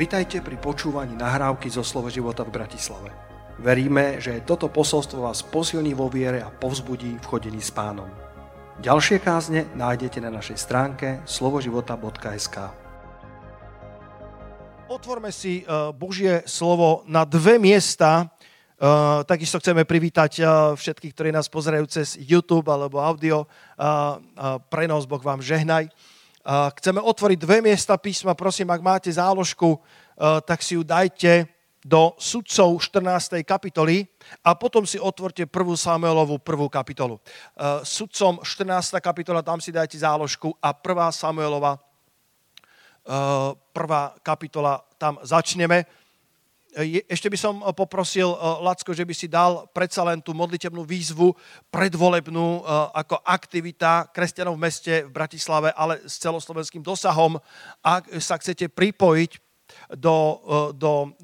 Vitajte pri počúvaní nahrávky zo Slovo života v Bratislave. Veríme, že toto posolstvo vás posilní vo viere a povzbudí v chodení s pánom. Ďalšie kázne nájdete na našej stránke slovoživota.sk Otvorme si uh, Božie slovo na dve miesta. Uh, takisto chceme privítať uh, všetkých, ktorí nás pozerajú cez YouTube alebo audio. Prenos Boh vám žehnaj. Chceme otvoriť dve miesta písma, prosím, ak máte záložku, eh, tak si ju dajte do sudcov 14. kapitoly a potom si otvorte 1. Samuelovú prvú kapitolu. Eh, sudcom 14. kapitola, tam si dajte záložku a 1. Samuelova eh, prvá kapitola, tam začneme. Ešte by som eh, poprosil, eh, Lacko, že by si dal predsa len tú modlitebnú výzvu predvolebnú ako aktivita kresťanov v meste v Bratislave, ale s celoslovenským dosahom. Ak sa chcete pripojiť do, do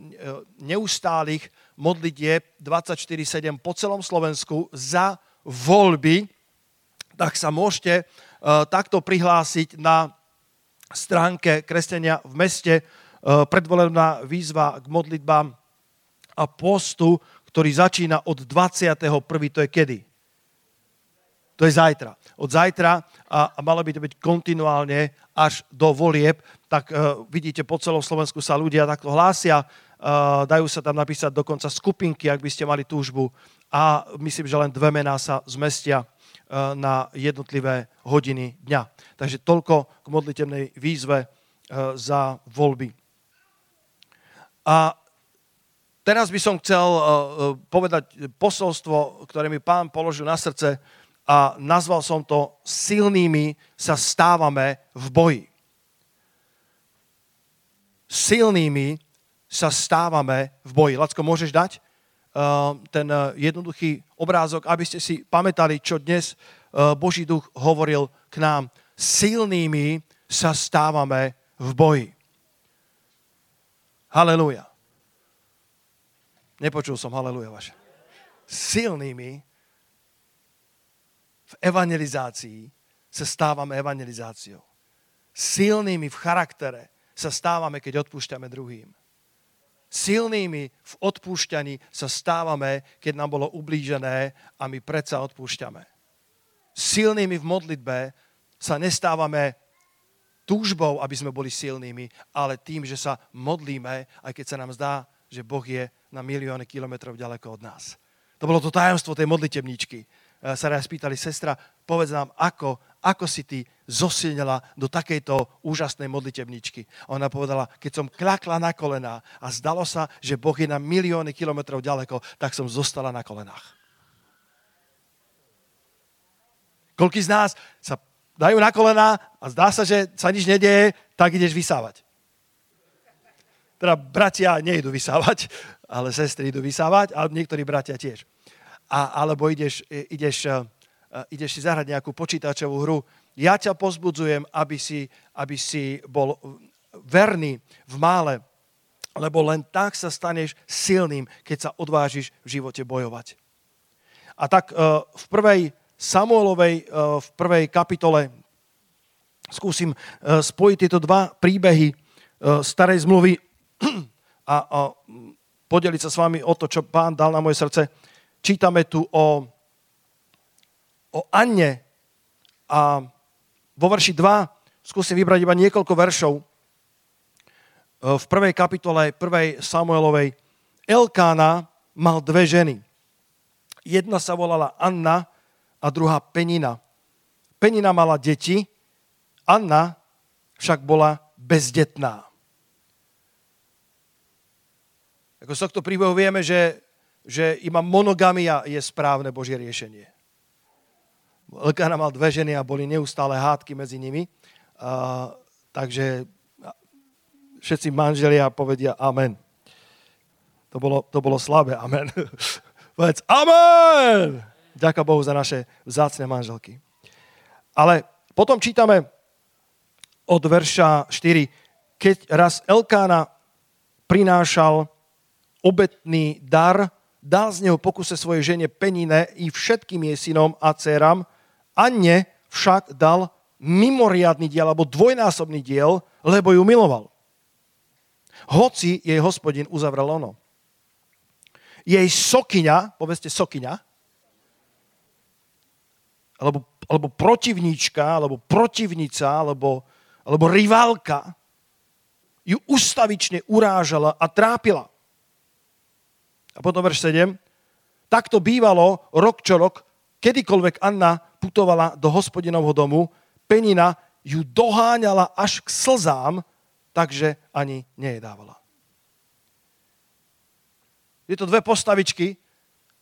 neustálych modlitieb 24-7 po celom Slovensku za voľby, tak sa môžete takto prihlásiť na stránke Kresťania v meste predvolebná výzva k modlitbám a postu, ktorý začína od 21. To je kedy? To je zajtra. Od zajtra a, a malo by to byť kontinuálne až do volieb, tak uh, vidíte, po celom Slovensku sa ľudia takto hlásia, uh, dajú sa tam napísať dokonca skupinky, ak by ste mali túžbu a myslím, že len dve mená sa zmestia uh, na jednotlivé hodiny dňa. Takže toľko k modlitevnej výzve uh, za voľby. A teraz by som chcel uh, povedať posolstvo, ktoré mi pán položil na srdce a nazval som to Silnými sa stávame v boji. Silnými sa stávame v boji. Lacko, môžeš dať uh, ten jednoduchý obrázok, aby ste si pamätali, čo dnes Boží duch hovoril k nám. Silnými sa stávame v boji. Haleluja. Nepočul som haleluja vaše. Silnými v evangelizácii sa stávame evangelizáciou. Silnými v charaktere sa stávame, keď odpúšťame druhým. Silnými v odpúšťaní sa stávame, keď nám bolo ublížené a my predsa odpúšťame. Silnými v modlitbe sa nestávame túžbou, aby sme boli silnými, ale tým, že sa modlíme, aj keď sa nám zdá, že Boh je na milióny kilometrov ďaleko od nás. To bolo to tajomstvo tej modlitebničky. E, sa raz spýtali, sestra, povedz nám, ako, ako si ty zosilnila do takejto úžasnej modlitebničky. Ona povedala, keď som klakla na kolená a zdalo sa, že Boh je na milióny kilometrov ďaleko, tak som zostala na kolenách. Koľký z nás sa dajú na kolena a zdá sa, že sa nič nedieje, tak ideš vysávať. Teda bratia nejdu vysávať, ale sestry idú vysávať a niektorí bratia tiež. A, alebo ideš, ideš, uh, ideš si zahrať nejakú počítačovú hru. Ja ťa pozbudzujem, aby si, aby si bol verný v mále, lebo len tak sa staneš silným, keď sa odvážiš v živote bojovať. A tak v prvej Samuelovej eh, v prvej kapitole. Skúsim eh, spojiť tieto dva príbehy eh, starej zmluvy a, podeliť sa s vami o to, čo pán dal na moje srdce. Čítame tu o, o Anne a vo verši 2 skúsim vybrať iba niekoľko veršov. V prvej kapitole prvej Samuelovej Elkána mal dve ženy. Jedna sa volala Anna a druhá Penina. Penina mala deti, Anna však bola bezdetná. Ako z tohto príbehu vieme, že, že iba monogamia je správne Božie riešenie. Elkána mal dve ženy a boli neustále hádky medzi nimi. A, takže všetci manželia povedia amen. To bolo, to bolo slabé, amen. Povedz amen! Ďaká Bohu za naše vzácne manželky. Ale potom čítame od verša 4. Keď raz Elkána prinášal obetný dar, dal z neho pokuse svojej žene Penine i všetkým jej synom a dcerám. Anne však dal mimoriadný diel, alebo dvojnásobný diel, lebo ju miloval. Hoci jej hospodin uzavrel ono. Jej sokyňa, povedzte sokyňa, alebo, alebo protivníčka, alebo protivnica, alebo, alebo rivalka, ju ustavične urážala a trápila. A potom verš 7. Takto bývalo rok čo rok, kedykoľvek Anna putovala do hospodinovho domu, Penina ju doháňala až k slzám, takže ani nejedávala. Je to dve postavičky,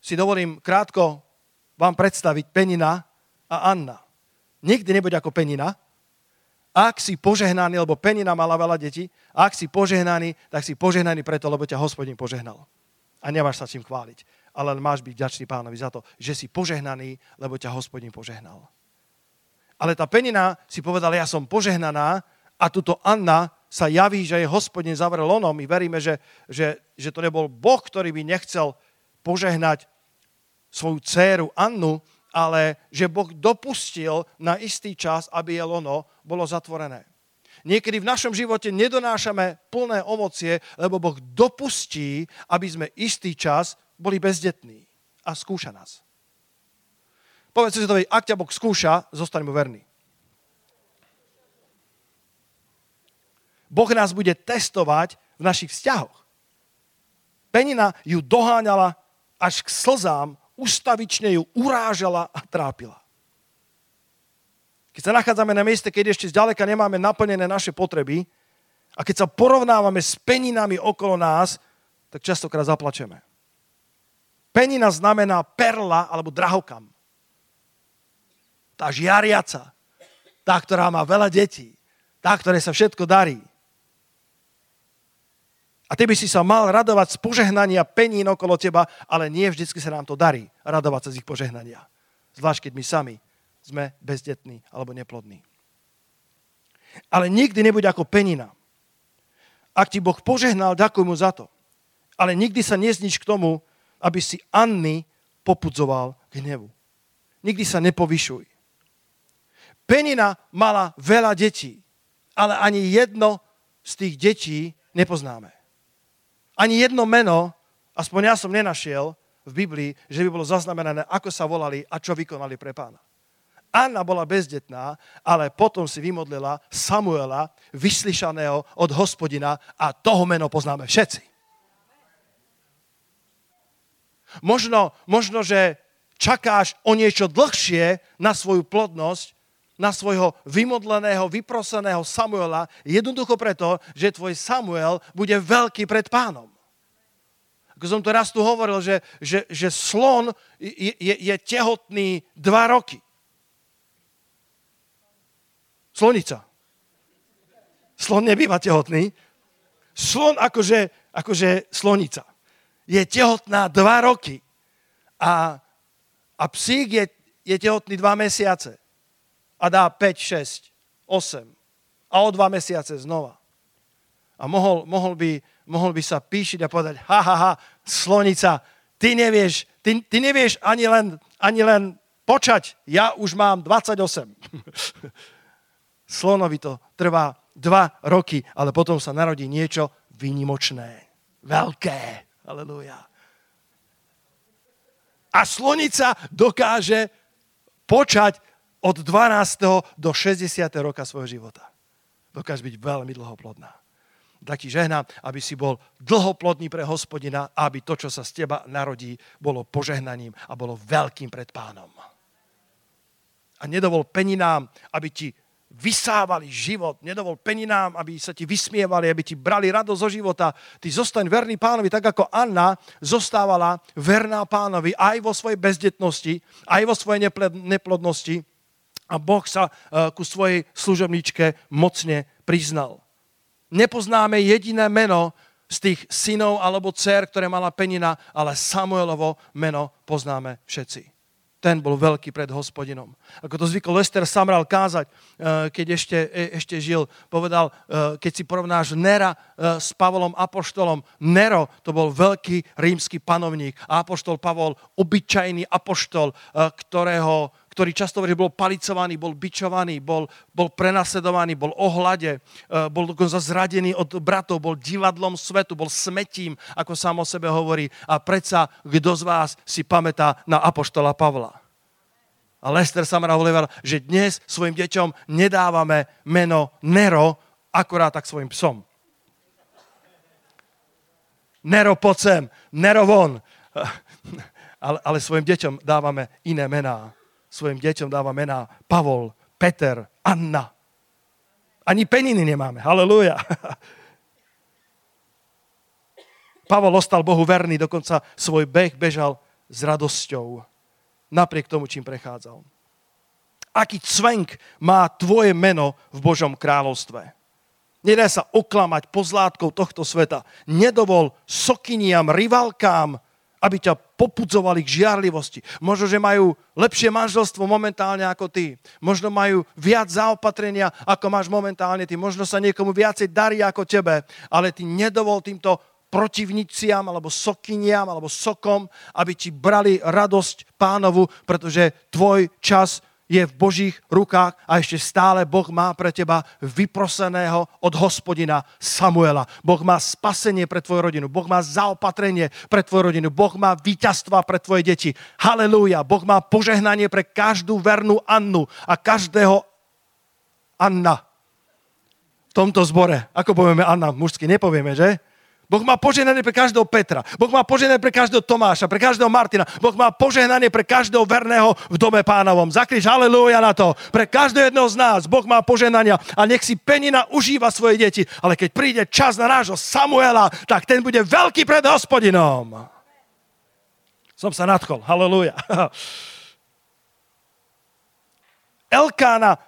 si dovolím krátko vám predstaviť Penina a Anna. Nikdy nebuď ako Penina, ak si požehnaný, lebo Penina mala veľa detí, ak si požehnaný, tak si požehnaný preto, lebo ťa hospodin požehnal. A nemáš sa čím chváliť, ale máš byť ďačný pánovi za to, že si požehnaný, lebo ťa hospodin požehnal. Ale tá Penina si povedala, ja som požehnaná a tuto Anna sa javí, že je hospodin zavrel ono. My veríme, že, že, že to nebol Boh, ktorý by nechcel požehnať svoju dceru Annu, ale že Boh dopustil na istý čas, aby je lono bolo zatvorené. Niekedy v našom živote nedonášame plné ovocie, lebo Boh dopustí, aby sme istý čas boli bezdetní a skúša nás. Povedz si to, ak ťa Boh skúša, zostaň mu verný. Boh nás bude testovať v našich vzťahoch. Penina ju doháňala až k slzám ustavične ju urážala a trápila. Keď sa nachádzame na mieste, keď ešte zďaleka nemáme naplnené naše potreby a keď sa porovnávame s peninami okolo nás, tak častokrát zaplačeme. Penina znamená perla alebo drahokam. Tá žiariaca, tá, ktorá má veľa detí, tá, ktoré sa všetko darí. A ty by si sa mal radovať z požehnania penín okolo teba, ale nie vždycky sa nám to darí radovať sa z ich požehnania. Zvlášť, keď my sami sme bezdetní alebo neplodní. Ale nikdy nebuď ako penina. Ak ti Boh požehnal, ďakuj mu za to. Ale nikdy sa neznič k tomu, aby si Anny popudzoval k hnevu. Nikdy sa nepovyšuj. Penina mala veľa detí, ale ani jedno z tých detí nepoznáme. Ani jedno meno, aspoň ja som nenašiel v Biblii, že by bolo zaznamenané, ako sa volali a čo vykonali pre pána. Anna bola bezdetná, ale potom si vymodlila Samuela, vyslyšaného od hospodina a toho meno poznáme všetci. Možno, možno, že čakáš o niečo dlhšie na svoju plodnosť, na svojho vymodleného, vyproseného Samuela, jednoducho preto, že tvoj Samuel bude veľký pred pánom. Ako som to raz tu hovoril, že, že, že slon je, je, je tehotný dva roky. Slonica. Slon nebýva tehotný. Slon akože, akože slonica. Je tehotná dva roky. A, a psík je, je tehotný dva mesiace a dá 5, 6, 8 a o dva mesiace znova. A mohol, mohol, by, mohol by sa píšiť a povedať, ha, ha, ha, slonica, ty nevieš, ty, ty nevieš ani len, ani len počať, ja už mám 28. Slonovi to trvá dva roky, ale potom sa narodí niečo výnimočné, veľké. Aleluja. A slonica dokáže počať od 12. do 60. roka svojho života. Dokáže byť veľmi dlhoplodná. Tak ti žehnám, aby si bol dlhoplodný pre hospodina a aby to, čo sa z teba narodí, bolo požehnaním a bolo veľkým pred pánom. A nedovol peninám, aby ti vysávali život, nedovol peninám, aby sa ti vysmievali, aby ti brali radosť zo života. Ty zostaň verný pánovi, tak ako Anna zostávala verná pánovi aj vo svojej bezdetnosti, aj vo svojej neplodnosti a Boh sa e, ku svojej služobničke mocne priznal. Nepoznáme jediné meno z tých synov alebo dcer, ktoré mala Penina, ale Samuelovo meno poznáme všetci. Ten bol veľký pred hospodinom. Ako to zvykol Lester Samral kázať, e, keď ešte, e, ešte žil, povedal, keď si porovnáš Nera s Pavlom Apoštolom, Nero to bol veľký rímsky panovník a Apoštol Pavol obyčajný apoštol, ktorého, ktorý často bol palicovaný, bol bičovaný, bol, bol prenasledovaný, bol ohľade, e, bol dokonca zradený od bratov, bol divadlom svetu, bol smetím, ako sám o sebe hovorí. A predsa, kto z vás si pamätá na apoštola Pavla? A Lester sa ma hovoril, že dnes svojim deťom nedávame meno Nero, akorát tak svojim psom. Nero poď Nero von. Ale, ale svojim deťom dávame iné mená svojim deťom dáva mená Pavol, Peter, Anna. Ani peniny nemáme. Halelúja. Pavol ostal Bohu verný, dokonca svoj beh bežal s radosťou. Napriek tomu, čím prechádzal. Aký cvenk má tvoje meno v Božom kráľovstve? Nedaj sa oklamať pozlátkou tohto sveta. Nedovol sokiniam, rivalkám, aby ťa popudzovali k žiarlivosti. Možno, že majú lepšie manželstvo momentálne ako ty. Možno majú viac zaopatrenia, ako máš momentálne ty. Možno sa niekomu viacej darí ako tebe, ale ty nedovol týmto protivniciam, alebo sokiniam, alebo sokom, aby ti brali radosť pánovu, pretože tvoj čas je v Božích rukách a ešte stále Boh má pre teba vyproseného od hospodina Samuela. Boh má spasenie pre tvoju rodinu. Boh má zaopatrenie pre tvoju rodinu. Boh má víťazstva pre tvoje deti. Halelúja. Boh má požehnanie pre každú vernú Annu a každého Anna v tomto zbore. Ako povieme Anna mužsky? Nepovieme, že? Boh má požehnanie pre každého Petra. Boh má požehnanie pre každého Tomáša, pre každého Martina. Boh má požehnanie pre každého verného v dome pánovom. Zakriž halleluja na to. Pre každého jedného z nás Boh má požehnania a nech si penina užíva svoje deti. Ale keď príde čas na nášho Samuela, tak ten bude veľký pred hospodinom. Som sa nadchol. Halleluja. Elkána,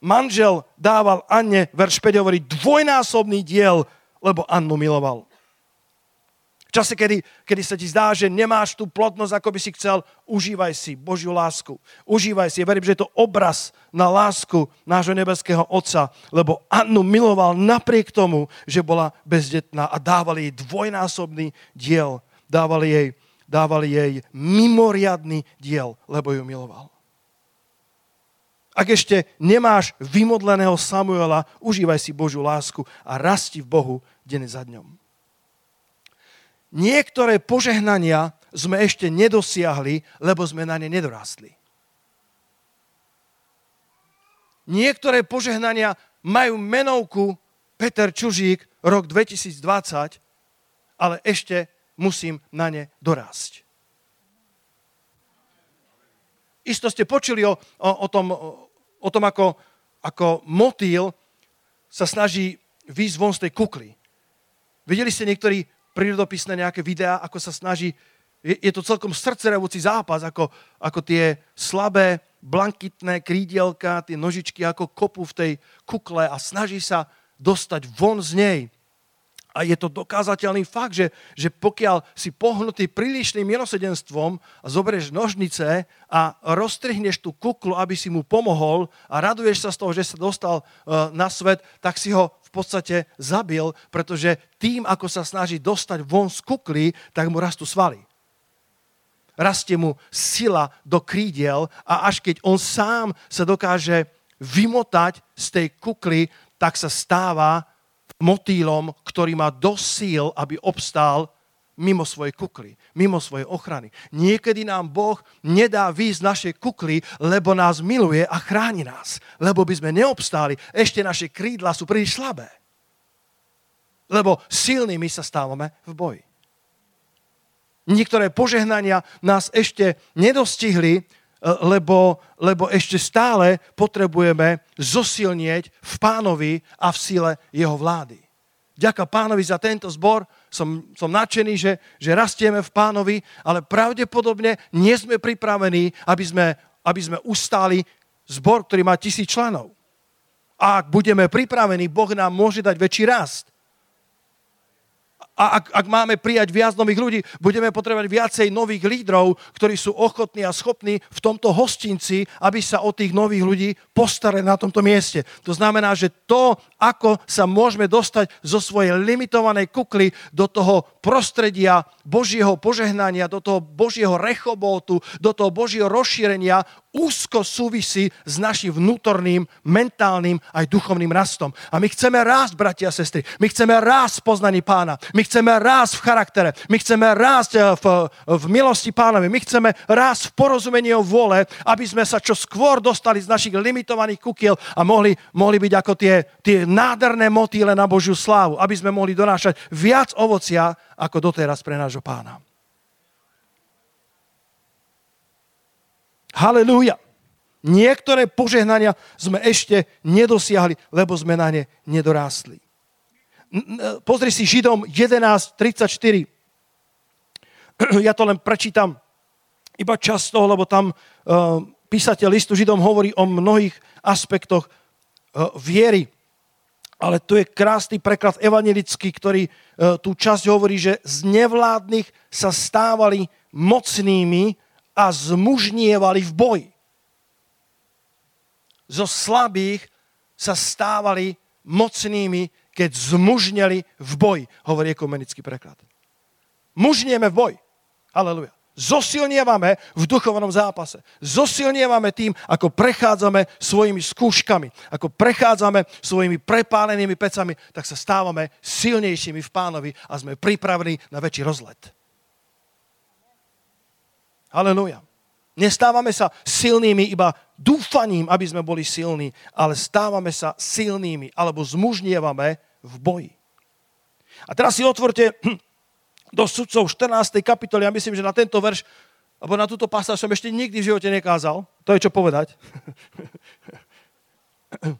manžel, dával Anne, verš 5 hovorí, dvojnásobný diel, lebo Annu miloval čase, kedy, kedy sa ti zdá, že nemáš tú plodnosť, ako by si chcel, užívaj si Božiu lásku. Užívaj si. Ja verím, že je to obraz na lásku nášho nebeského Otca, lebo Annu miloval napriek tomu, že bola bezdetná a dávali jej dvojnásobný diel. Dávali jej, dávali jej mimoriadný diel, lebo ju miloval. Ak ešte nemáš vymodleného Samuela, užívaj si Božiu lásku a rasti v Bohu deň za dňom niektoré požehnania sme ešte nedosiahli, lebo sme na ne nedorástli. Niektoré požehnania majú menovku Peter Čužík rok 2020, ale ešte musím na ne dorásť. Isto ste počuli o, o, o tom, o tom ako, ako motýl sa snaží výjsť von z tej kukly. Videli ste niektorí prírodopisné nejaké videá, ako sa snaží, je, je to celkom srdcerevúci zápas, ako, ako tie slabé, blankitné krídielka, tie nožičky ako kopu v tej kukle a snaží sa dostať von z nej. A je to dokázateľný fakt, že, že pokiaľ si pohnutý prílišným milosedenstvom a zoberieš nožnice a roztrihneš tú kuklu, aby si mu pomohol a raduješ sa z toho, že sa dostal uh, na svet, tak si ho podstate zabil, pretože tým, ako sa snaží dostať von z kukly, tak mu rastú svaly. Rastie mu sila do krídiel a až keď on sám sa dokáže vymotať z tej kukly, tak sa stáva motýlom, ktorý má dosť aby obstál mimo svojej kukly, mimo svojej ochrany. Niekedy nám Boh nedá výjsť z našej kukly, lebo nás miluje a chráni nás. Lebo by sme neobstáli, ešte naše krídla sú príliš slabé. Lebo silnými sa stávame v boji. Niektoré požehnania nás ešte nedostihli, lebo, lebo ešte stále potrebujeme zosilnieť v pánovi a v sile jeho vlády. Ďaká pánovi za tento zbor, som, som nadšený, že, že rastieme v pánovi, ale pravdepodobne nie sme pripravení, aby sme, aby sme ustáli zbor, ktorý má tisíc členov. A ak budeme pripravení, Boh nám môže dať väčší rast. A ak, ak máme prijať viac nových ľudí, budeme potrebovať viacej nových lídrov, ktorí sú ochotní a schopní v tomto hostinci, aby sa o tých nových ľudí postarali na tomto mieste. To znamená, že to, ako sa môžeme dostať zo svojej limitovanej kukly do toho prostredia Božieho požehnania, do toho Božieho rechobotu, do toho Božieho rozšírenia, úzko súvisí s našim vnútorným, mentálnym aj duchovným rastom. A my chceme rásť, bratia a sestry. My chceme rásť v poznaní pána. My chceme rásť v charaktere. My chceme rásť eh, v, v milosti pánovi. My chceme rásť v porozumení o vôle, aby sme sa čo skôr dostali z našich limitovaných kukiel a mohli, mohli byť ako tie, tie nádherné motýle na Božiu slávu. Aby sme mohli donášať viac ovocia ako doteraz pre nášho pána. Halelúja. Niektoré požehnania sme ešte nedosiahli, lebo sme na ne nedorástli. Pozri si Židom 11.34. Ja to len prečítam iba často, lebo tam uh, písateľ listu Židom hovorí o mnohých aspektoch uh, viery. Ale tu je krásny preklad evanelický, ktorý uh, tú časť hovorí, že z nevládnych sa stávali mocnými a zmužnievali v boji. Zo slabých sa stávali mocnými, keď zmužneli v boji, hovorí ekumenický preklad. Mužnieme v boji. Aleluja. Zosilnievame v duchovnom zápase. Zosilnievame tým, ako prechádzame svojimi skúškami, ako prechádzame svojimi prepálenými pecami, tak sa stávame silnejšími v pánovi a sme pripravení na väčší rozlet. Halleluja. Nestávame sa silnými iba dúfaním, aby sme boli silní, ale stávame sa silnými alebo zmužnievame v boji. A teraz si otvorte do sudcov 14. kapitoly. Ja myslím, že na tento verš, alebo na túto pasáž som ešte nikdy v živote nekázal. To je čo povedať.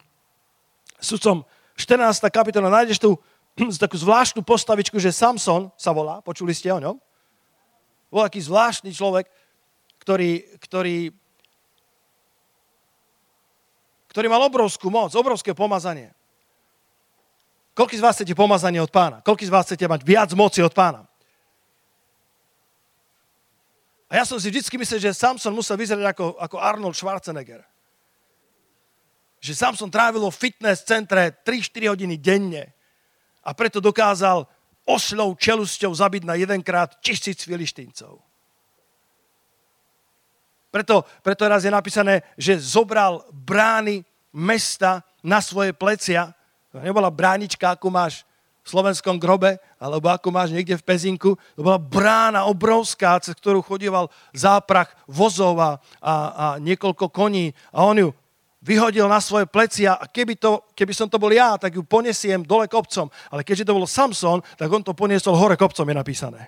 Sudcom 14. kapitola nájdeš tu takú zvláštnu postavičku, že Samson sa volá, počuli ste o ňom? Bol taký zvláštny človek, ktorý, ktorý, ktorý mal obrovskú moc, obrovské pomazanie. Koľko z vás chcete pomazanie od pána? Koľko z vás chcete mať viac moci od pána? A ja som si vždy myslel, že Samson musel vyzerať ako, ako Arnold Schwarzenegger. Že Samson trávil v fitness centre 3-4 hodiny denne a preto dokázal osľou čelusťou zabiť na jedenkrát tisíc filištíncov. Preto, preto raz je napísané, že zobral brány mesta na svoje plecia. To nebola bránička, ako máš v slovenskom grobe, alebo ako máš niekde v Pezinku. To bola brána obrovská, cez ktorú chodieval záprach vozov a, a, a niekoľko koní. A on ju vyhodil na svoje plecia a keby, to, keby som to bol ja, tak ju ponesiem dole kopcom. Ale keďže to bol Samson, tak on to poniesol hore kopcom, je napísané.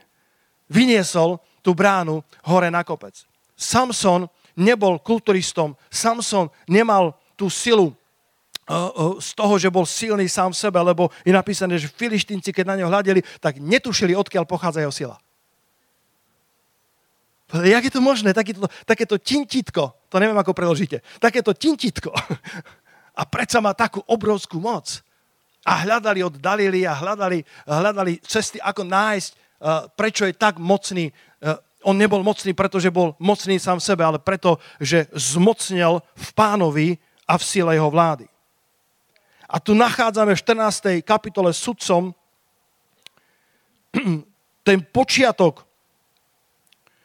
Vyniesol tú bránu hore na kopec. Samson nebol kulturistom, Samson nemal tú silu uh, uh, z toho, že bol silný sám v sebe, lebo je napísané, že filištinci, keď na neho hľadeli, tak netušili, odkiaľ pochádza jeho sila. Jak je to možné? Takéto, takéto tintitko, to neviem, ako preložíte, takéto tintitko a predsa má takú obrovskú moc. A hľadali od Dalily a hľadali, hľadali cesty, ako nájsť, uh, prečo je tak mocný on nebol mocný, pretože bol mocný sám v sebe, ale preto, že zmocnil v pánovi a v sile jeho vlády. A tu nachádzame v 14. kapitole sudcom ten počiatok,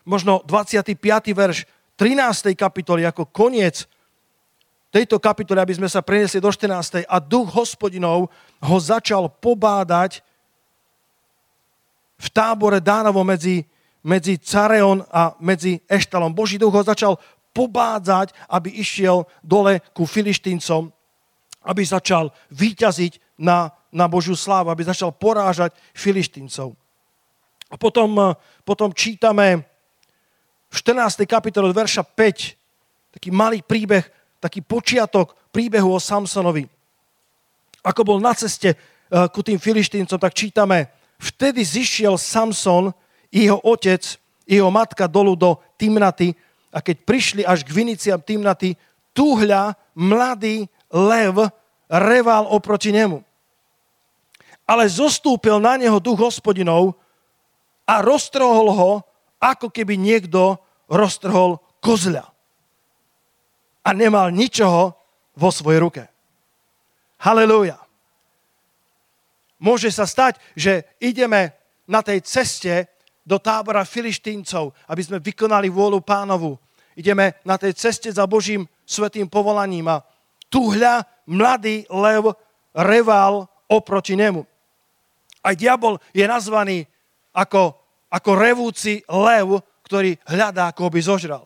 možno 25. verš 13. kapitoly ako koniec tejto kapitoly, aby sme sa preniesli do 14. A duch hospodinov ho začal pobádať v tábore Dánovo medzi medzi Careon a medzi Eštalom. Boží duch ho začal pobádzať, aby išiel dole ku Filištíncom, aby začal vyťaziť na, na Božiu slávu, aby začal porážať Filištíncov. A potom, eh, potom čítame v 14. kapitole verša 5 taký malý príbeh, taký počiatok príbehu o Samsonovi. Ako bol na ceste eh, ku tým Filištíncom, tak čítame, vtedy zišiel Samson jeho otec, jeho matka dolu do Timnaty a keď prišli až k viniciam Timnaty, túhľa mladý lev reval oproti nemu. ale zostúpil na neho duch hospodinov a roztrhol ho, ako keby niekto roztrhol kozľa. A nemal ničoho vo svojej ruke. Halelúja. Môže sa stať, že ideme na tej ceste do tábora filištíncov, aby sme vykonali vôľu pánovu. Ideme na tej ceste za Božím svetým povolaním a tuhľa mladý lev reval oproti nemu. Aj diabol je nazvaný ako, ako revúci lev, ktorý hľadá, ako by zožral.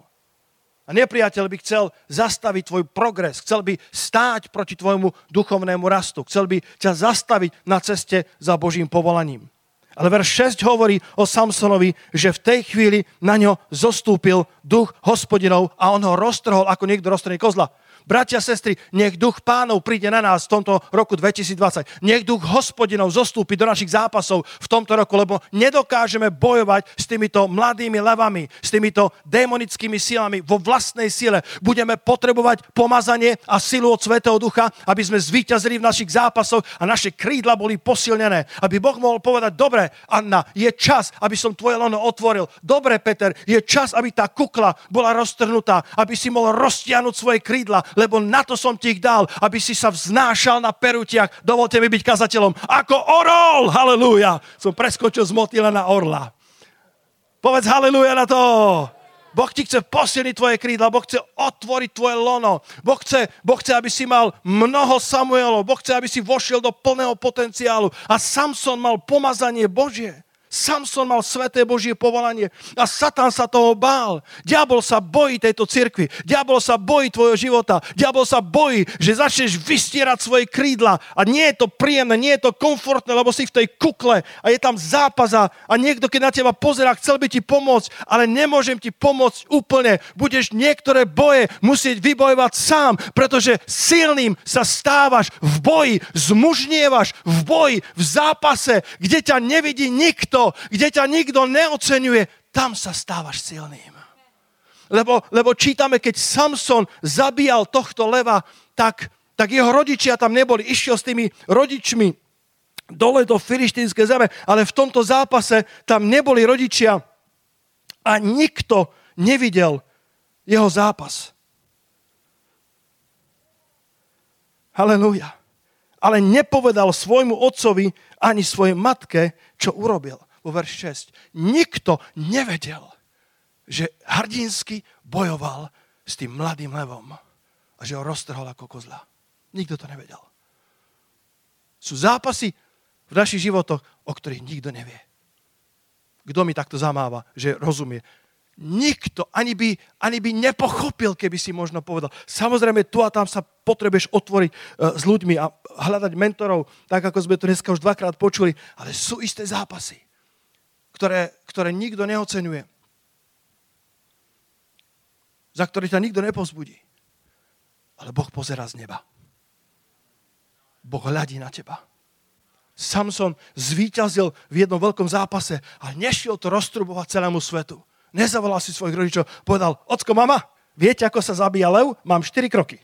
A nepriateľ by chcel zastaviť tvoj progres, chcel by stáť proti tvojmu duchovnému rastu, chcel by ťa zastaviť na ceste za Božím povolaním. Ale verš 6 hovorí o Samsonovi, že v tej chvíli na ňo zostúpil duch hospodinov a on ho roztrhol, ako niekto roztrhne kozla. Bratia, sestry, nech duch pánov príde na nás v tomto roku 2020. Nech duch hospodinov zostúpi do našich zápasov v tomto roku, lebo nedokážeme bojovať s týmito mladými levami, s týmito démonickými silami vo vlastnej sile. Budeme potrebovať pomazanie a silu od Svetého Ducha, aby sme zvíťazili v našich zápasoch a naše krídla boli posilnené. Aby Boh mohol povedať, dobre, Anna, je čas, aby som tvoje lono otvoril. Dobre, Peter, je čas, aby tá kukla bola roztrhnutá, aby si mohol roztiahnuť svoje krídla, lebo na to som ti ich dal, aby si sa vznášal na perutiach. Dovolte mi byť kazateľom ako orol. Halelúja. Som preskočil z motýla na orla. Povedz halelúja na to. Boh ti chce posilniť tvoje krídla, Boh chce otvoriť tvoje lono. Boh chce, boh chce, aby si mal mnoho Samuelov, Boh chce, aby si vošiel do plného potenciálu. A Samson mal pomazanie Božie. Samson mal sveté Božie povolanie a Satan sa toho bál. Diabol sa bojí tejto cirkvi. Diabol sa bojí tvojho života. Diabol sa bojí, že začneš vystierať svoje krídla a nie je to príjemné, nie je to komfortné, lebo si v tej kukle a je tam zápaza a niekto, keď na teba pozerá, chcel by ti pomôcť, ale nemôžem ti pomôcť úplne. Budeš niektoré boje musieť vybojovať sám, pretože silným sa stávaš v boji, zmužnievaš v boji, v zápase, kde ťa nevidí nikto kde ťa nikto neocenuje, tam sa stávaš silným. Lebo, lebo čítame, keď Samson zabíjal tohto leva, tak, tak jeho rodičia tam neboli. Išiel s tými rodičmi dole do filištínskej zeme, ale v tomto zápase tam neboli rodičia a nikto nevidel jeho zápas. Halelúja. Ale nepovedal svojmu otcovi ani svojej matke, čo urobil vo verš 6. Nikto nevedel, že hrdinsky bojoval s tým mladým levom a že ho roztrhol ako kozla. Nikto to nevedel. Sú zápasy v našich životoch, o ktorých nikto nevie. Kto mi takto zamáva, že rozumie? Nikto ani by, ani by nepochopil, keby si možno povedal. Samozrejme, tu a tam sa potrebuješ otvoriť uh, s ľuďmi a hľadať mentorov, tak ako sme to dneska už dvakrát počuli, ale sú isté zápasy, ktoré, ktoré nikto neocenuje. Za ktoré ťa nikto nepozbudí. Ale Boh pozera z neba. Boh hľadí na teba. Samson zvíťazil v jednom veľkom zápase a nešiel to roztrubovať celému svetu. Nezavolal si svojich rodičov, povedal, ocko, mama, viete, ako sa zabíja lev? Mám 4 kroky.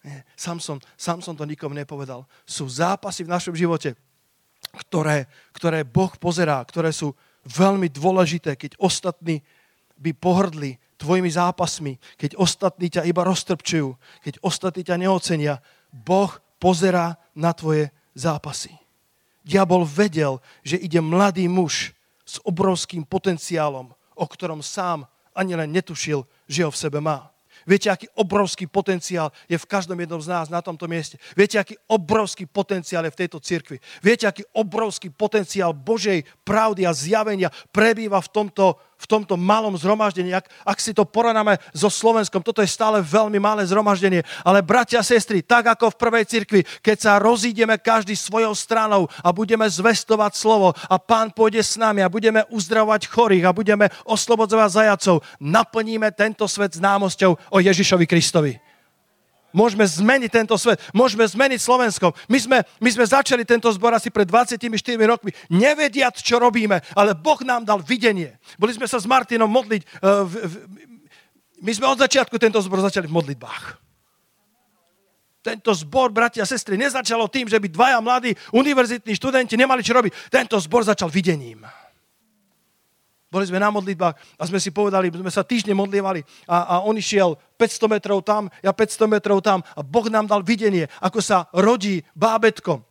Nie, Samson, Samson to nikomu nepovedal. Sú zápasy v našom živote, ktoré, ktoré Boh pozerá, ktoré sú veľmi dôležité, keď ostatní by pohrdli tvojimi zápasmi, keď ostatní ťa iba roztrpčujú, keď ostatní ťa neocenia, Boh pozerá na tvoje zápasy. Diabol vedel, že ide mladý muž s obrovským potenciálom, o ktorom sám ani len netušil, že ho v sebe má. Viete, aký obrovský potenciál je v každom jednom z nás na tomto mieste. Viete, aký obrovský potenciál je v tejto cirkvi. Viete, aký obrovský potenciál Božej pravdy a zjavenia prebýva v tomto v tomto malom zhromaždení, ak, ak si to porovnáme so Slovenskom, toto je stále veľmi malé zhromaždenie, ale bratia sestry, tak ako v prvej cirkvi, keď sa rozídeme každý svojou stranou a budeme zvestovať slovo a pán pôjde s nami a budeme uzdravovať chorých a budeme oslobodzovať zajacov, naplníme tento svet známosťou o Ježišovi Kristovi. Môžeme zmeniť tento svet, môžeme zmeniť Slovensko. My sme, my sme začali tento zbor asi pred 24 rokmi, nevediať, čo robíme, ale Boh nám dal videnie. Boli sme sa s Martinom modliť, uh, v, v, my sme od začiatku tento zbor začali v modlitbách. To Tento zbor, bratia a sestry, nezačalo tým, že by dvaja mladí univerzitní študenti nemali čo robiť. Tento zbor začal videním. Boli sme na modlitbách a sme si povedali, sme sa týždne modlievali a, a on išiel 500 metrov tam, ja 500 metrov tam a Boh nám dal videnie, ako sa rodí bábetko.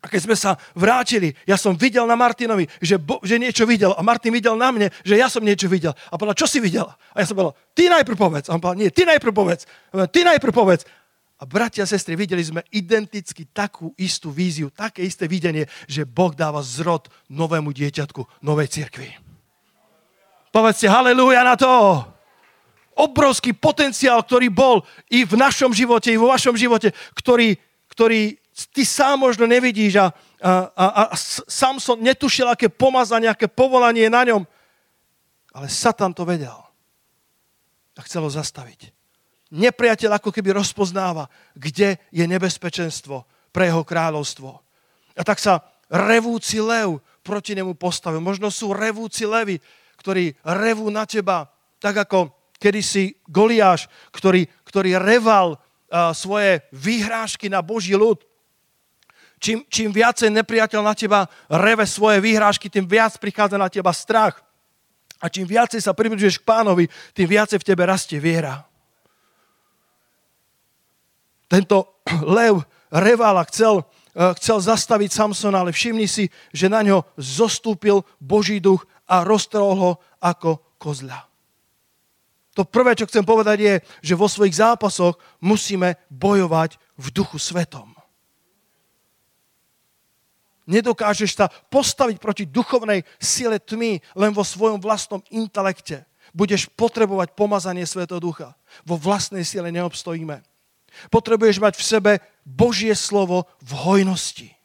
A keď sme sa vrátili, ja som videl na Martinovi, že, bo, že niečo videl a Martin videl na mne, že ja som niečo videl. A povedal, čo si videl? A ja som povedal, ty najprv povedz. A on povedal, nie, ty najprv povedz. Ty najprv povedz. A bratia a sestry, videli sme identicky takú istú víziu, také isté videnie, že Boh dáva zrod novému dieťatku, novej cirkvi. Povedzte haleluja na to. Obrovský potenciál, ktorý bol i v našom živote, i vo vašom živote, ktorý, ktorý ty sám možno nevidíš a, a, a, a Samson netušil, aké pomazanie, aké povolanie je na ňom. Ale Satan to vedel. A chcel ho zastaviť. Nepriateľ ako keby rozpoznáva, kde je nebezpečenstvo pre jeho kráľovstvo. A tak sa revúci lev proti nemu postavil. Možno sú revúci levy, ktorí revú na teba, tak ako kedysi Goliáš, ktorý, ktorý reval uh, svoje výhrážky na Boží ľud. Čím, čím viacej nepriateľ na teba reve svoje výhrážky, tým viac prichádza na teba strach. A čím viacej sa približuješ k pánovi, tým viacej v tebe rastie viera. Tento lev reval a chcel, eh, chcel zastaviť Samsona, ale všimni si, že na ňo zostúpil Boží duch a roztrhol ho ako kozľa. To prvé, čo chcem povedať je, že vo svojich zápasoch musíme bojovať v duchu svetom. Nedokážeš sa postaviť proti duchovnej sile tmy len vo svojom vlastnom intelekte. Budeš potrebovať pomazanie Svetého Ducha. Vo vlastnej sile neobstojíme. Potrebuješ mať v sebe Božie slovo v hojnosti.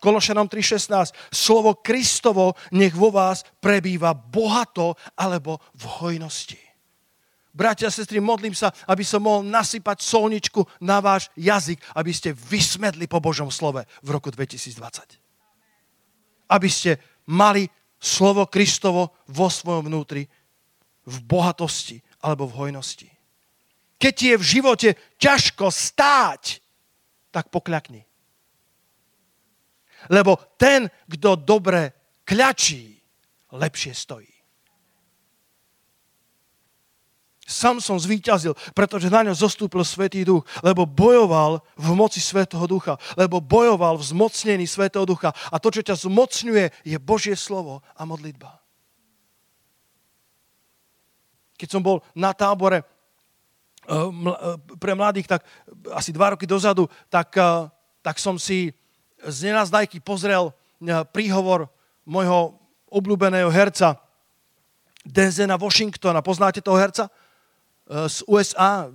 Kološanom 3.16. Slovo Kristovo nech vo vás prebýva bohato alebo v hojnosti. Bratia a sestry, modlím sa, aby som mohol nasypať solničku na váš jazyk, aby ste vysmedli po Božom slove v roku 2020 aby ste mali slovo Kristovo vo svojom vnútri v bohatosti alebo v hojnosti. Keď ti je v živote ťažko stáť, tak pokľakni. Lebo ten, kto dobre kľačí, lepšie stojí. Samson zvíťazil, pretože na ňo zostúpil Svetý duch, lebo bojoval v moci Svetého ducha, lebo bojoval v zmocnení Svetého ducha. A to, čo ťa zmocňuje, je Božie slovo a modlitba. Keď som bol na tábore eh, eh, pre mladých, tak asi dva roky dozadu, tak, eh, tak som si z nenazdajky pozrel príhovor môjho obľúbeného herca Denzena Washingtona. Poznáte toho herca? Eh, z USA,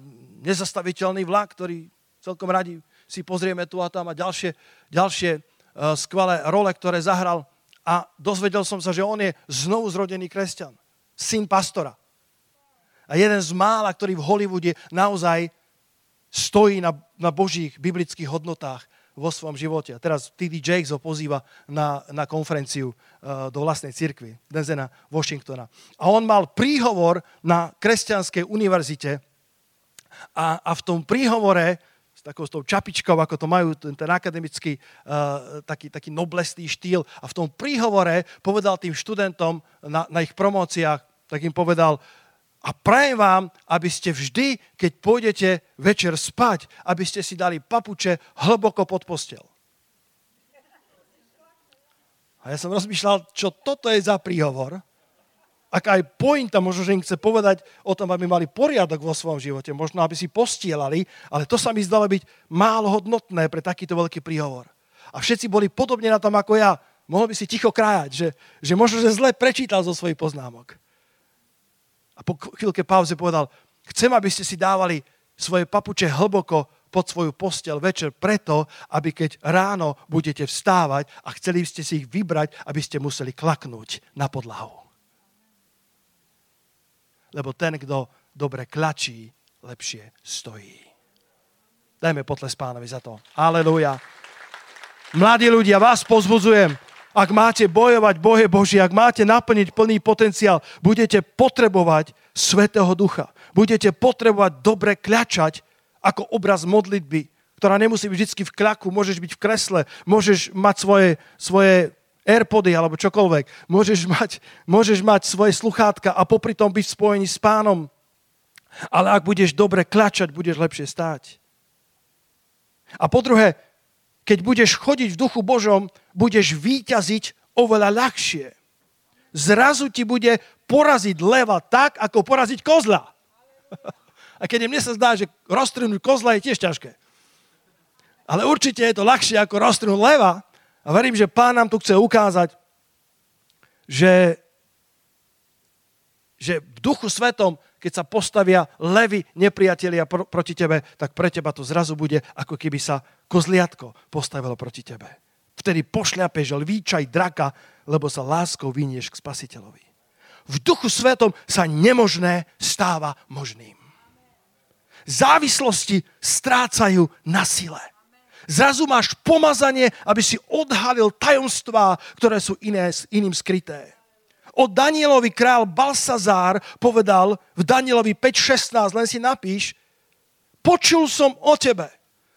nezastaviteľný vlak, ktorý celkom radi si pozrieme tu a tam a ďalšie, ďalšie eh, skvelé role, ktoré zahral. A dozvedel som sa, že on je znovu zrodený kresťan. Syn pastora. A jeden z mála, ktorý v Hollywoode naozaj stojí na, na božích biblických hodnotách vo svojom živote. A teraz T.D. Jakes ho pozýva na, na konferenciu uh, do vlastnej cirkvi, Denzena Washingtona. A on mal príhovor na kresťanskej univerzite a, a v tom príhovore s takou s tou čapičkou, ako to majú, ten, ten akademický uh, taký, taký noblesný štýl. A v tom príhovore povedal tým študentom na, na ich promóciách, tak im povedal, a prajem vám, aby ste vždy, keď pôjdete večer spať, aby ste si dali papuče hlboko pod postel. A ja som rozmýšľal, čo toto je za príhovor. Ak aj pointa, možno, že im chce povedať o tom, aby mali poriadok vo svojom živote, možno, aby si postielali, ale to sa mi zdalo byť málo hodnotné pre takýto veľký príhovor. A všetci boli podobne na tom ako ja. Mohol by si ticho krájať, že, že možno, že zle prečítal zo svojich poznámok. A po chvíľke pauze povedal, chcem, aby ste si dávali svoje papuče hlboko pod svoju postel večer preto, aby keď ráno budete vstávať a chceli ste si ich vybrať, aby ste museli klaknúť na podlahu. Lebo ten, kto dobre klačí, lepšie stojí. Dajme potles pánovi za to. Aleluja. Mladí ľudia, vás pozbudzujem, ak máte bojovať boje Boží, ak máte naplniť plný potenciál, budete potrebovať Svetého Ducha. Budete potrebovať dobre kľačať ako obraz modlitby, ktorá nemusí byť vždy v klaku, môžeš byť v kresle, môžeš mať svoje, svoje Airpody alebo čokoľvek. Môžeš mať, môžeš mať svoje sluchátka a popri tom byť spojený s pánom. Ale ak budeš dobre klačať, budeš lepšie stáť. A po druhé, keď budeš chodiť v duchu Božom, budeš výťaziť oveľa ľahšie. Zrazu ti bude poraziť leva tak, ako poraziť kozla. A keď mne sa zdá, že roztrhnúť kozla je tiež ťažké. Ale určite je to ľahšie ako roztrhnúť leva. A verím, že pán nám tu chce ukázať, že, že v duchu svetom, keď sa postavia levy nepriatelia pr- proti tebe, tak pre teba to zrazu bude, ako keby sa kozliatko postavilo proti tebe. Vtedy pošľapeš lvíčaj draka, lebo sa láskou vynieš k spasiteľovi. V duchu svetom sa nemožné stáva možným. Závislosti strácajú na sile. Zrazu máš pomazanie, aby si odhalil tajomstvá, ktoré sú iné, iným skryté. O Danielovi král Balsazár povedal v Danielovi 5.16, len si napíš, počul som o tebe.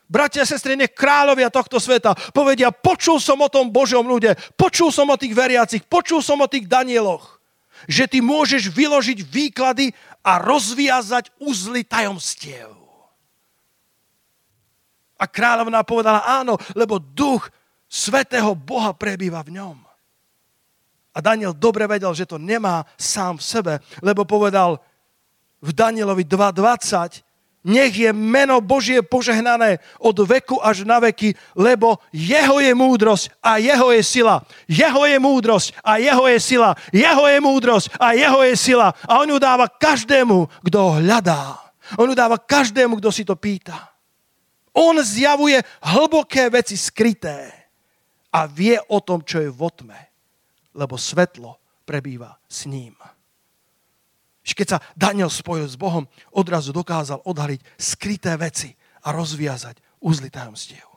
Bratia a sestry, nech kráľovia tohto sveta povedia, počul som o tom Božom ľude, počul som o tých veriacich, počul som o tých Danieloch, že ty môžeš vyložiť výklady a rozviazať uzly tajomstiev. A kráľovná povedala áno, lebo duch svetého Boha prebýva v ňom. A Daniel dobre vedel, že to nemá sám v sebe, lebo povedal v Danielovi 2.20, nech je meno Božie požehnané od veku až na veky, lebo jeho je múdrosť a jeho je sila. Jeho je múdrosť a jeho je sila. Jeho je múdrosť a jeho je sila. A on ju dáva každému, kto ho hľadá. On ju dáva každému, kto si to pýta. On zjavuje hlboké veci skryté a vie o tom, čo je vo tme, lebo svetlo prebýva s ním. Keď sa Daniel spojil s Bohom, odrazu dokázal odhaliť skryté veci a rozviazať úzly tajomstiev.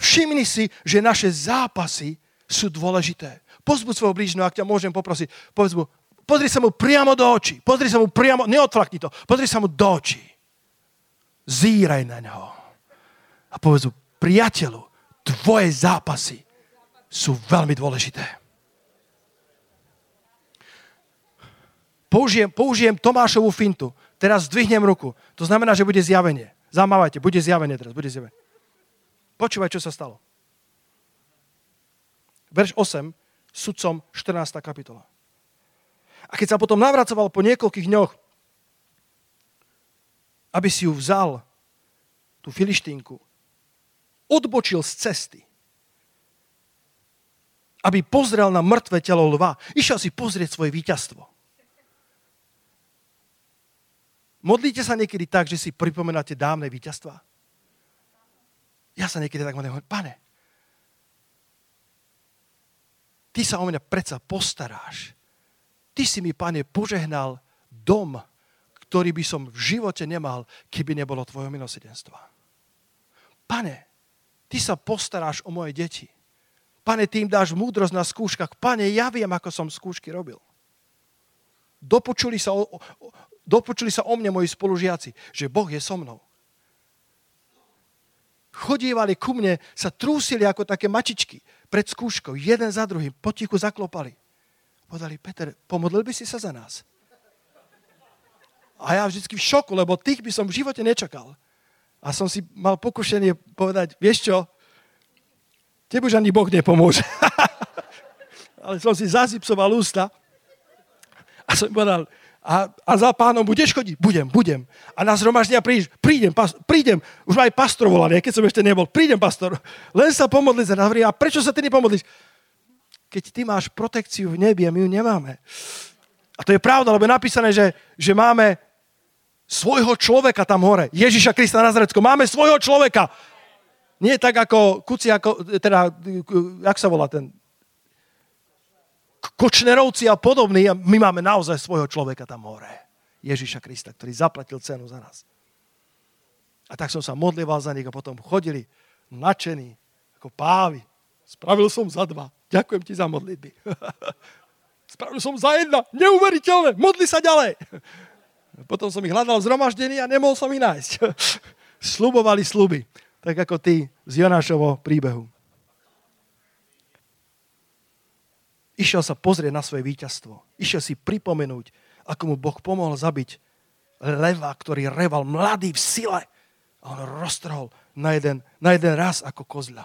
Všimni si, že naše zápasy sú dôležité. Pozbuď svojho blížneho, ak ťa môžem poprosiť, povedz mu, pozri sa mu priamo do očí. Pozri sa mu priamo, neodflakni to, pozri sa mu do očí zíraj na ňo. A povedz mu, priateľu, tvoje zápasy sú veľmi dôležité. Použijem, použijem Tomášovú fintu. Teraz zdvihnem ruku. To znamená, že bude zjavenie. Zamávajte, bude zjavenie teraz, bude zjavenie. Počúvaj, čo sa stalo. Verš 8, sudcom 14. kapitola. A keď sa potom navracoval po niekoľkých dňoch aby si ju vzal, tú filištínku, odbočil z cesty, aby pozrel na mŕtve telo lva. Išiel si pozrieť svoje víťazstvo. Modlíte sa niekedy tak, že si pripomenáte dávne víťazstva? Ja sa niekedy tak modlím, pane, ty sa o mňa predsa postaráš. Ty si mi, pane, požehnal dom, ktorý by som v živote nemal, keby nebolo tvojho milosedenstva. Pane, ty sa postaráš o moje deti. Pane, ty im dáš múdrosť na skúškach. Pane, ja viem, ako som skúšky robil. Dopočuli sa o, dopočuli sa o mne moji spolužiaci, že Boh je so mnou. Chodívali ku mne, sa trúsili ako také mačičky pred skúškou, jeden za druhým, potichu zaklopali. Povedali, Peter, pomodlil by si sa za nás? A ja vždycky v šoku, lebo tých by som v živote nečakal. A som si mal pokušenie povedať, vieš čo, tebe už ani Boh nepomôže. Ale som si zazipsoval ústa a som povedal, a, a za pánom budeš chodiť? Budem, budem. A na zhromaždenia prídeš? Prídem, pas, prídem. Už ma aj pastor volali, keď som ešte nebol. Prídem, pastor. Len sa pomodliť za nás. A prečo sa ty nepomodlíš? Keď ty máš protekciu v nebi a my ju nemáme. A to je pravda, lebo je napísané, že, že máme svojho človeka tam hore. Ježiša Krista Nazarecko. Máme svojho človeka. Nie tak ako kuci, ako, teda, jak sa volá ten? Kočnerovci a podobní. My máme naozaj svojho človeka tam hore. Ježiša Krista, ktorý zaplatil cenu za nás. A tak som sa modlieval za nich a potom chodili nadšení, ako pávy. Spravil som za dva. Ďakujem ti za modlitby. Spravil som za jedna. Neuveriteľné. Modli sa ďalej. Potom som ich hľadal v zhromaždení a nemohol som ich nájsť. slubovali sluby. Tak ako ty z Jonášovo príbehu. Išiel sa pozrieť na svoje víťazstvo. Išiel si pripomenúť, ako mu Boh pomohol zabiť leva, ktorý reval mladý v sile. A on roztrhol na jeden, na jeden raz ako kozľa.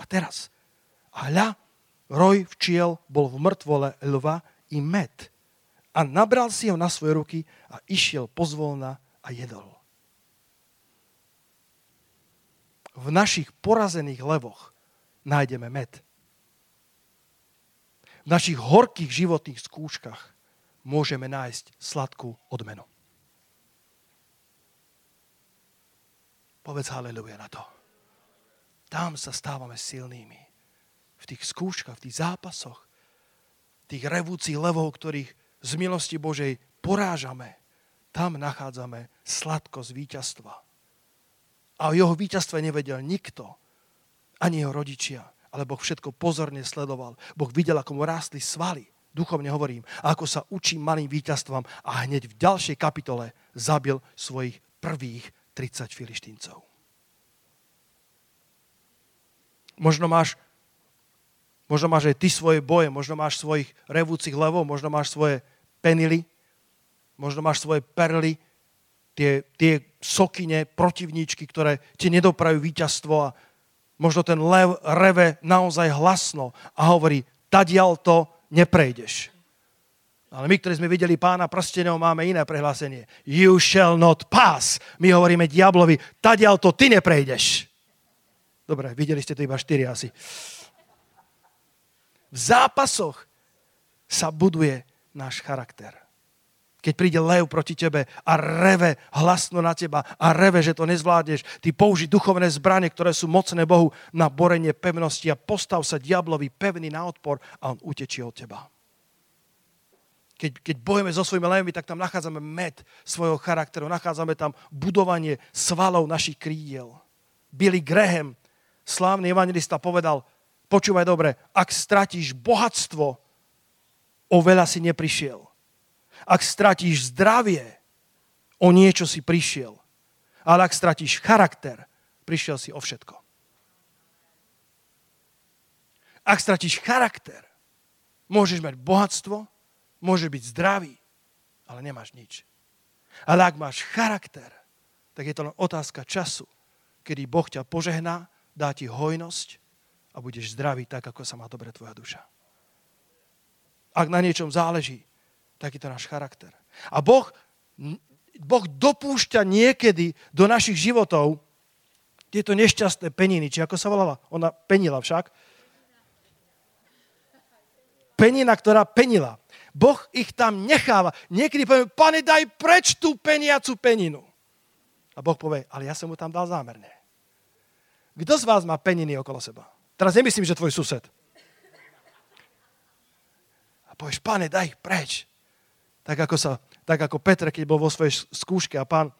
A teraz, a hľa, roj včiel bol v mŕtvole lva i med. A nabral si ho na svoje ruky a išiel pozvolna a jedol. V našich porazených levoch nájdeme med. V našich horkých životných skúškach môžeme nájsť sladkú odmenu. Povedz haleluja na to. Tam sa stávame silnými. V tých skúškach, v tých zápasoch, tých revúcich levov, ktorých z milosti Božej porážame, tam nachádzame sladkosť víťazstva. A o jeho víťazstve nevedel nikto, ani jeho rodičia, ale Boh všetko pozorne sledoval. Boh videl, ako mu rástli svaly, duchovne hovorím, a ako sa učí malým víťazstvom a hneď v ďalšej kapitole zabil svojich prvých 30 filištíncov. Možno máš, možno máš aj ty svoje boje, možno máš svojich revúcich levov, možno máš svoje penily, možno máš svoje perly, tie, tie sokine, protivníčky, ktoré ti nedoprajú víťazstvo a možno ten lev reve naozaj hlasno a hovorí, tadial to neprejdeš. Ale my, ktorí sme videli pána prstenov, máme iné prehlásenie. You shall not pass. My hovoríme diablovi, tadiaľ to ty neprejdeš. Dobre, videli ste to iba štyri asi. V zápasoch sa buduje náš charakter. Keď príde lev proti tebe a reve hlasno na teba a reve, že to nezvládneš, ty použi duchovné zbranie, ktoré sú mocné Bohu na borenie pevnosti a postav sa diablovi pevný na odpor a on utečí od teba keď, keď bojujeme so svojimi levmi, tak tam nachádzame med svojho charakteru, nachádzame tam budovanie svalov našich krídiel. Billy Graham, slávny evangelista, povedal, počúvaj dobre, ak stratíš bohatstvo, o veľa si neprišiel. Ak stratíš zdravie, o niečo si prišiel. Ale ak stratíš charakter, prišiel si o všetko. Ak stratíš charakter, môžeš mať bohatstvo, Môže byť zdravý, ale nemáš nič. Ale ak máš charakter, tak je to len otázka času, kedy Boh ťa požehná, dá ti hojnosť a budeš zdravý tak, ako sa má dobre tvoja duša. Ak na niečom záleží, tak je to náš charakter. A Boh, boh dopúšťa niekedy do našich životov tieto nešťastné peniny, či ako sa volala? Ona penila však. Penina, ktorá penila. Boh ich tam necháva. Niekedy poviem, pane, daj preč tú peniacu peninu. A Boh povie, ale ja som mu tam dal zámerne. Kto z vás má peniny okolo seba? Teraz nemyslím, že tvoj sused. A povieš, pane, daj ich preč. Tak ako, sa, tak ako Petr, keď bol vo svojej skúške a pán,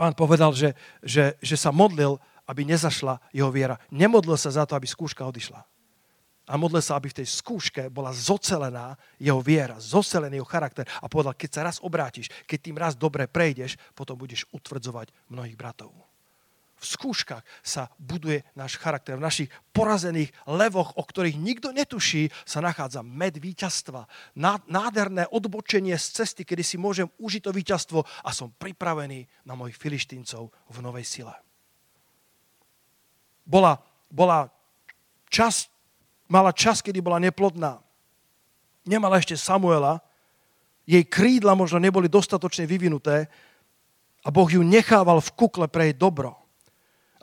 pán povedal, že, že, že sa modlil, aby nezašla jeho viera. Nemodlil sa za to, aby skúška odišla a modlil sa, aby v tej skúške bola zocelená jeho viera, zocelený jeho charakter a povedal, keď sa raz obrátiš, keď tým raz dobre prejdeš, potom budeš utvrdzovať mnohých bratov. Skúškach sa buduje náš charakter. V našich porazených levoch, o ktorých nikto netuší, sa nachádza med víťazstva. Nádherné odbočenie z cesty, kedy si môžem užiť to víťazstvo a som pripravený na mojich filištíncov v novej sile. Bola, bola časť mala čas, kedy bola neplodná. Nemala ešte Samuela, jej krídla možno neboli dostatočne vyvinuté a Boh ju nechával v kukle pre jej dobro.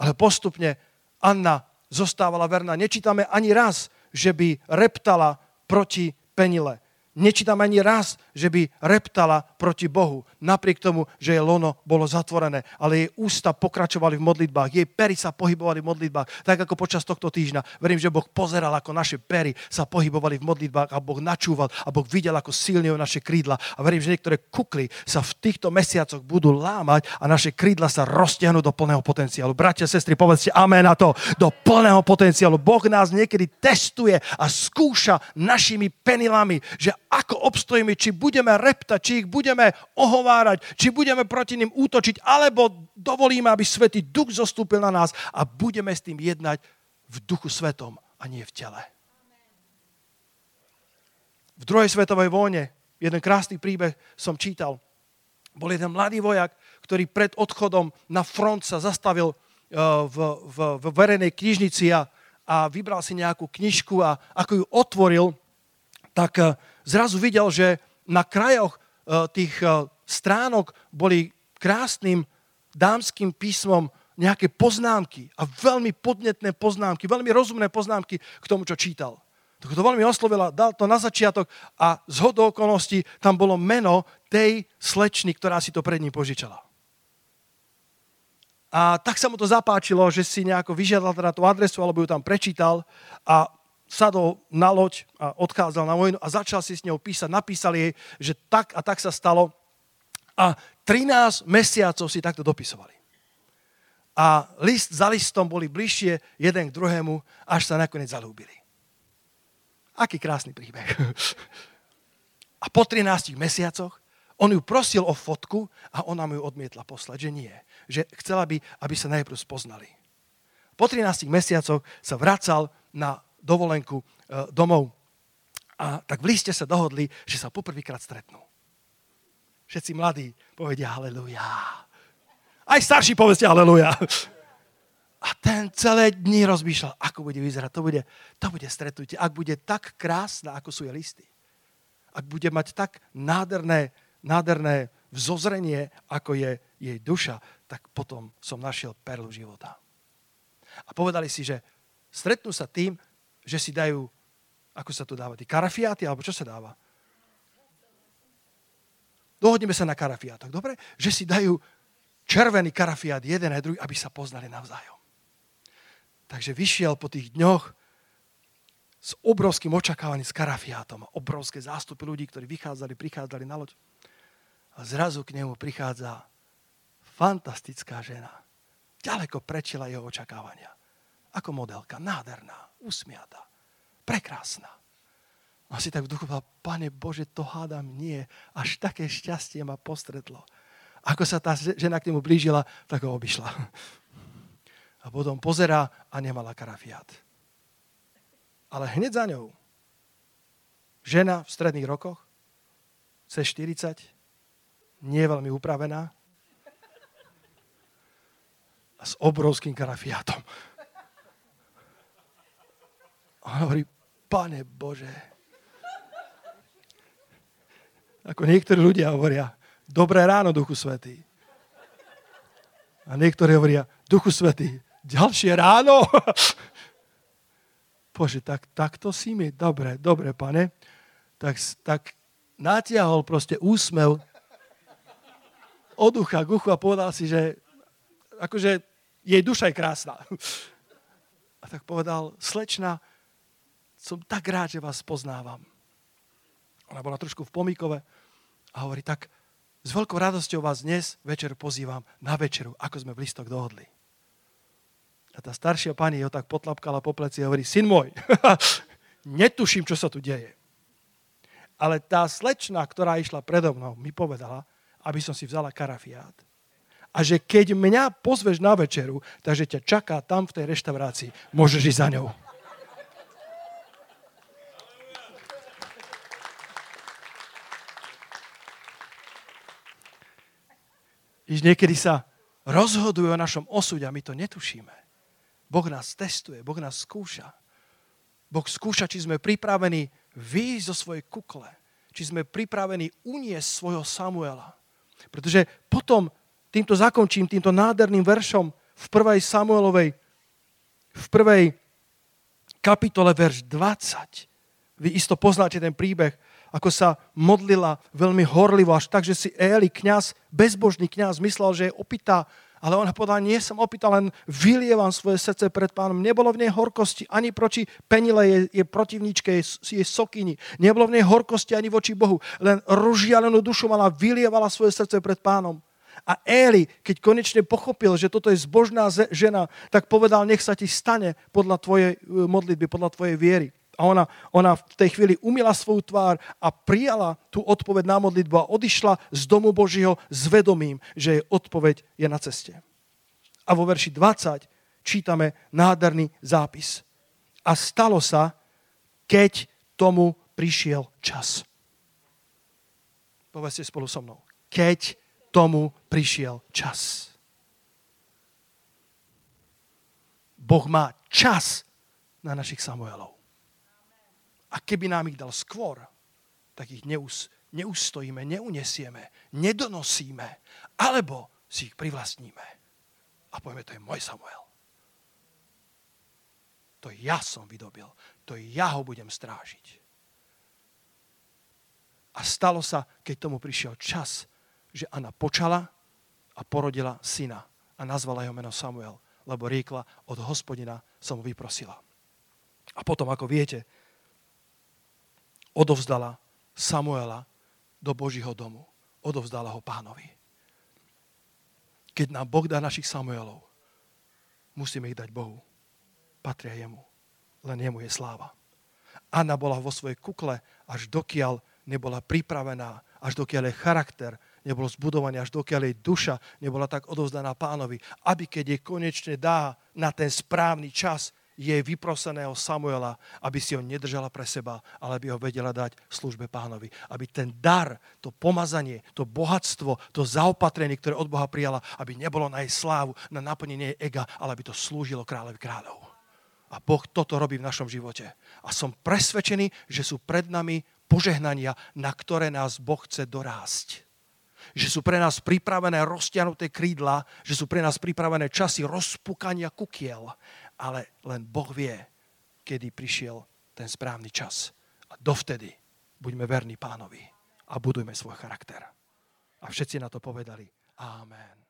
Ale postupne Anna zostávala verná. Nečítame ani raz, že by reptala proti Penile. Nečítam ani raz, že by reptala proti Bohu, napriek tomu, že jej lono bolo zatvorené, ale jej ústa pokračovali v modlitbách, jej pery sa pohybovali v modlitbách, tak ako počas tohto týždňa. Verím, že Boh pozeral, ako naše pery sa pohybovali v modlitbách a Boh načúval a Boh videl, ako silňujú naše krídla. A verím, že niektoré kukly sa v týchto mesiacoch budú lámať a naše krídla sa roztiahnu do plného potenciálu. Bratia, sestry, povedzte amen na to, do plného potenciálu. Boh nás niekedy testuje a skúša našimi penilami, že ako obstojíme, či budeme reptať, či ich budeme ohovárať, či budeme proti ním útočiť, alebo dovolíme, aby Svetý Duch zostúpil na nás a budeme s tým jednať v duchu svetom a nie v tele. V druhej svetovej vojne, jeden krásny príbeh som čítal, bol jeden mladý vojak, ktorý pred odchodom na front sa zastavil eh, v, v, v verejnej knižnici a, a vybral si nejakú knižku a ako ju otvoril, tak eh, zrazu videl, že na krajoch eh, tých stránok boli krásnym dámským písmom nejaké poznámky a veľmi podnetné poznámky, veľmi rozumné poznámky k tomu, čo čítal. Tak to veľmi oslovila, dal to na začiatok a z hodou okolností tam bolo meno tej slečny, ktorá si to pred ním požičala. A tak sa mu to zapáčilo, že si nejako vyžiadal teda tú adresu, alebo ju tam prečítal a sadol na loď a odchádzal na vojnu a začal si s ňou písať. Napísali jej, že tak a tak sa stalo. A 13 mesiacov si takto dopisovali. A list za listom boli bližšie jeden k druhému, až sa nakoniec zalúbili. Aký krásny príbeh. A po 13 mesiacoch on ju prosil o fotku a ona mu ju odmietla poslať, že nie. Že chcela by, aby sa najprv spoznali. Po 13 mesiacoch sa vracal na dovolenku e, domov a tak v liste sa dohodli, že sa poprvýkrát stretnú. Všetci mladí povedia haleluja. Aj starší povedzte haleluja. A ten celé dni rozmýšľal, ako bude vyzerať. To bude, to bude stretnutie. Ak bude tak krásna, ako sú jej listy. Ak bude mať tak nádherné, nádherné vzozrenie, ako je jej duša, tak potom som našiel perlu života. A povedali si, že stretnú sa tým, že si dajú, ako sa tu dáva, tí karafiáty, alebo čo sa dáva? Dohodneme sa na karafiátoch, dobre? Že si dajú červený karafiát jeden a druhý, aby sa poznali navzájom. Takže vyšiel po tých dňoch s obrovským očakávaním s karafiátom. Obrovské zástupy ľudí, ktorí vychádzali, prichádzali na loď. A zrazu k nemu prichádza fantastická žena. Ďaleko prečila jeho očakávania. Ako modelka, nádherná, usmiatá, prekrásna. A si tak v duchu povedal, Pane Bože, to hádam nie. Až také šťastie ma postretlo. Ako sa tá žena k nemu blížila, tak ho obišla a potom pozerá a nemala karafiát. Ale hneď za ňou žena v stredných rokoch, cez 40, nie veľmi upravená a s obrovským karafiátom. On hovorí, pane Bože. Ako niektorí ľudia hovoria, dobré ráno, Duchu Svetý. A niektorí hovoria, Duchu Svetý, ďalšie ráno. Bože, tak, tak to si mi, dobre, dobre, pane. Tak, tak natiahol proste úsmev od ucha k uchu a povedal si, že akože jej duša je krásna. A tak povedal, slečna, som tak rád, že vás poznávam. Ona bola trošku v pomíkove a hovorí, tak s veľkou radosťou vás dnes večer pozývam na večeru, ako sme v listoch dohodli. A tá staršia pani ho tak potlapkala po pleci a hovorí, syn môj, netuším, čo sa tu deje. Ale tá slečna, ktorá išla predo mnou, mi povedala, aby som si vzala karafiát. A že keď mňa pozveš na večeru, takže ťa čaká tam v tej reštaurácii. Môžeš ísť za ňou. Víš, niekedy sa rozhodujú o našom osude a my to netušíme. Boh nás testuje, Boh nás skúša. Boh skúša, či sme pripravení výjsť zo svojej kukle, či sme pripravení uniesť svojho Samuela. Pretože potom, týmto zakončím, týmto nádherným veršom v prvej Samuelovej, v prvej kapitole, verš 20. Vy isto poznáte ten príbeh, ako sa modlila veľmi horlivo, až tak, že si Eli, kňaz, bezbožný kňaz, myslel, že je opitá ale ona povedala, nie som opýtal, len vylievam svoje srdce pred pánom. Nebolo v nej horkosti ani proti penile, je, je protivníčke, je, je sokyni. Nebolo v nej horkosti ani voči Bohu. Len rozžialenú dušu mala, vylievala svoje srdce pred pánom. A Éli, keď konečne pochopil, že toto je zbožná žena, tak povedal, nech sa ti stane podľa tvojej e, modlitby, podľa tvojej viery. A ona, ona v tej chvíli umila svoju tvár a prijala tú odpoveď na modlitbu a odišla z domu Božího s vedomím, že jej odpoveď je na ceste. A vo verši 20 čítame nádherný zápis. A stalo sa, keď tomu prišiel čas. Povedzte spolu so mnou. Keď tomu prišiel čas. Boh má čas na našich Samuelov. A keby nám ich dal skôr, tak ich neus, neustojíme, neunesieme, nedonosíme, alebo si ich privlastníme. A povieme, to je môj Samuel. To ja som vydobil. To ja ho budem strážiť. A stalo sa, keď tomu prišiel čas, že Anna počala a porodila syna a nazvala jeho meno Samuel, lebo riekla, od hospodina som ho vyprosila. A potom, ako viete, odovzdala Samuela do Božího domu. Odovzdala ho pánovi. Keď nám Boh dá našich Samuelov, musíme ich dať Bohu. Patria jemu. Len jemu je sláva. Anna bola vo svojej kukle, až dokiaľ nebola pripravená, až dokiaľ jej charakter nebol zbudovaný, až dokiaľ jej duša nebola tak odovzdaná pánovi, aby keď jej konečne dá na ten správny čas, jej vyproseného Samuela, aby si ho nedržala pre seba, ale aby ho vedela dať službe pánovi. Aby ten dar, to pomazanie, to bohatstvo, to zaopatrenie, ktoré od Boha prijala, aby nebolo na jej slávu, na naplnenie jej ega, ale aby to slúžilo kráľovi kráľov. A Boh toto robí v našom živote. A som presvedčený, že sú pred nami požehnania, na ktoré nás Boh chce dorásť že sú pre nás pripravené roztiahnuté krídla, že sú pre nás pripravené časy rozpukania kukiel ale len Boh vie, kedy prišiel ten správny čas. A dovtedy buďme verní pánovi a budujme svoj charakter. A všetci na to povedali Amen.